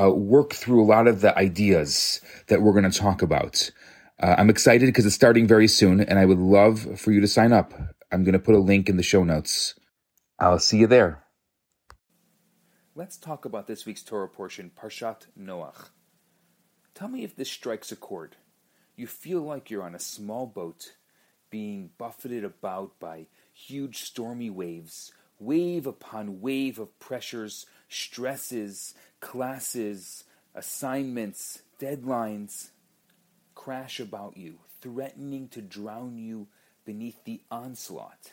uh, work through a lot of the ideas that we're going to talk about. Uh, I'm excited because it's starting very soon, and I would love for you to sign up. I'm going to put a link in the show notes. I'll see you there. Let's talk about this week's Torah portion, Parshat Noach. Tell me if this strikes a chord. You feel like you're on a small boat being buffeted about by huge stormy waves, wave upon wave of pressures, stresses, classes, assignments, deadlines crash about you, threatening to drown you beneath the onslaught.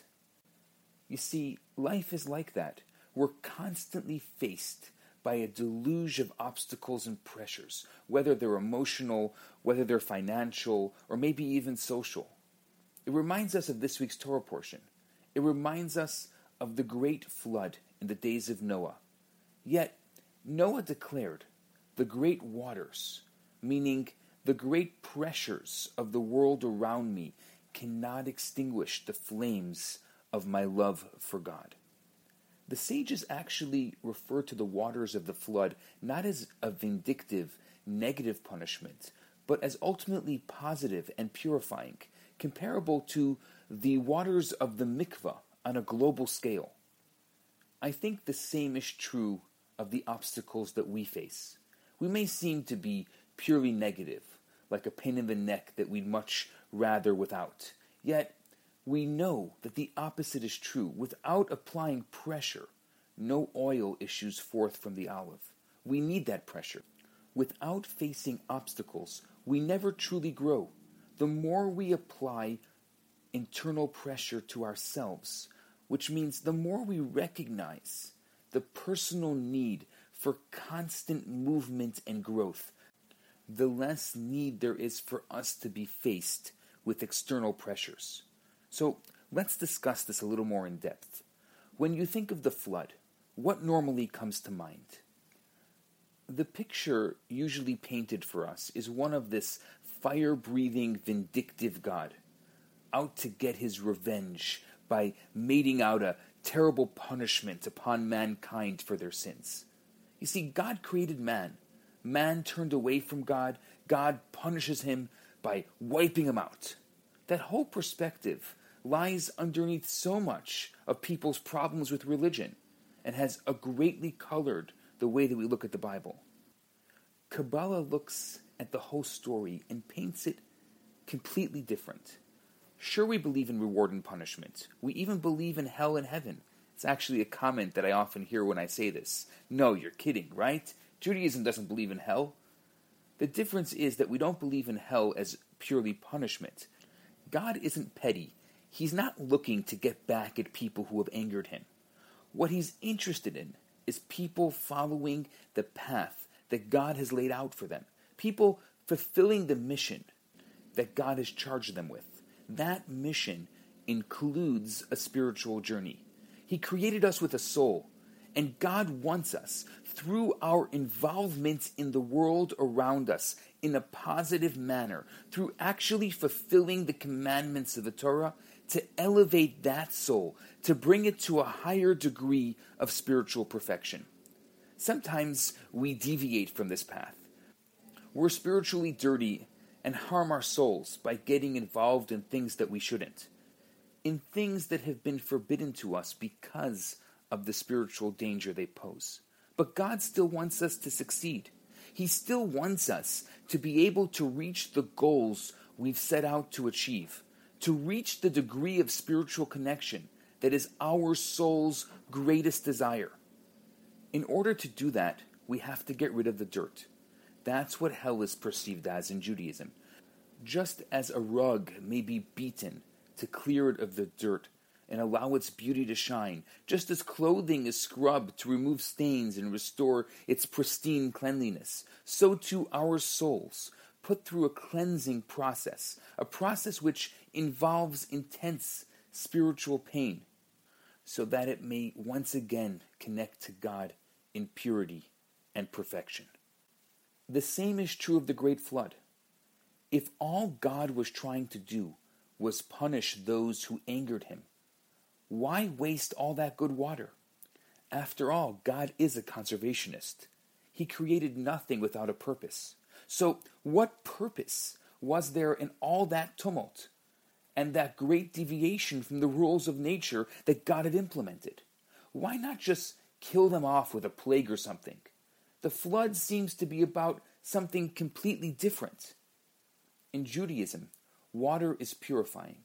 You see, life is like that. We're constantly faced by a deluge of obstacles and pressures, whether they're emotional, whether they're financial, or maybe even social. It reminds us of this week's Torah portion. It reminds us of the great flood in the days of Noah. Yet, Noah declared, the great waters, meaning the great pressures of the world around me, cannot extinguish the flames of my love for God. The sages actually refer to the waters of the flood not as a vindictive, negative punishment, but as ultimately positive and purifying, comparable to the waters of the mikvah on a global scale. I think the same is true of the obstacles that we face. We may seem to be purely negative, like a pain in the neck that we'd much rather without. Yet, we know that the opposite is true. Without applying pressure, no oil issues forth from the olive. We need that pressure. Without facing obstacles, we never truly grow. The more we apply internal pressure to ourselves, which means the more we recognize the personal need for constant movement and growth, the less need there is for us to be faced with external pressures. So let's discuss this a little more in depth. When you think of the flood, what normally comes to mind? The picture usually painted for us is one of this fire breathing, vindictive God, out to get his revenge by meting out a terrible punishment upon mankind for their sins. You see, God created man. Man turned away from God. God punishes him by wiping him out. That whole perspective lies underneath so much of people's problems with religion and has greatly colored the way that we look at the Bible. Kabbalah looks at the whole story and paints it completely different. Sure, we believe in reward and punishment. We even believe in hell and heaven. It's actually a comment that I often hear when I say this. No, you're kidding, right? Judaism doesn't believe in hell. The difference is that we don't believe in hell as purely punishment. God isn't petty. He's not looking to get back at people who have angered him. What he's interested in is people following the path that God has laid out for them, people fulfilling the mission that God has charged them with that mission includes a spiritual journey. He created us with a soul, and God wants us, through our involvement in the world around us in a positive manner, through actually fulfilling the commandments of the Torah, to elevate that soul, to bring it to a higher degree of spiritual perfection. Sometimes we deviate from this path. We're spiritually dirty and harm our souls by getting involved in things that we shouldn't, in things that have been forbidden to us because of the spiritual danger they pose. But God still wants us to succeed. He still wants us to be able to reach the goals we've set out to achieve, to reach the degree of spiritual connection that is our soul's greatest desire. In order to do that, we have to get rid of the dirt. That's what hell is perceived as in Judaism. Just as a rug may be beaten to clear it of the dirt, and allow its beauty to shine, just as clothing is scrubbed to remove stains and restore its pristine cleanliness, so too our souls, put through a cleansing process, a process which involves intense spiritual pain, so that it may once again connect to God in purity and perfection. The same is true of the Great Flood. If all God was trying to do was punish those who angered him, why waste all that good water? After all, God is a conservationist. He created nothing without a purpose. So, what purpose was there in all that tumult and that great deviation from the rules of nature that God had implemented? Why not just kill them off with a plague or something? The flood seems to be about something completely different. In Judaism, water is purifying.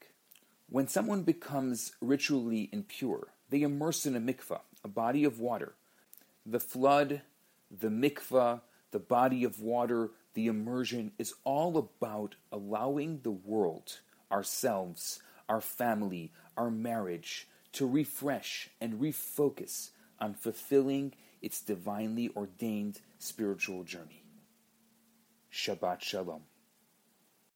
When someone becomes ritually impure, they immerse in a mikvah, a body of water. The flood, the mikvah, the body of water, the immersion is all about allowing the world, ourselves, our family, our marriage, to refresh and refocus on fulfilling its divinely ordained spiritual journey. Shabbat Shalom.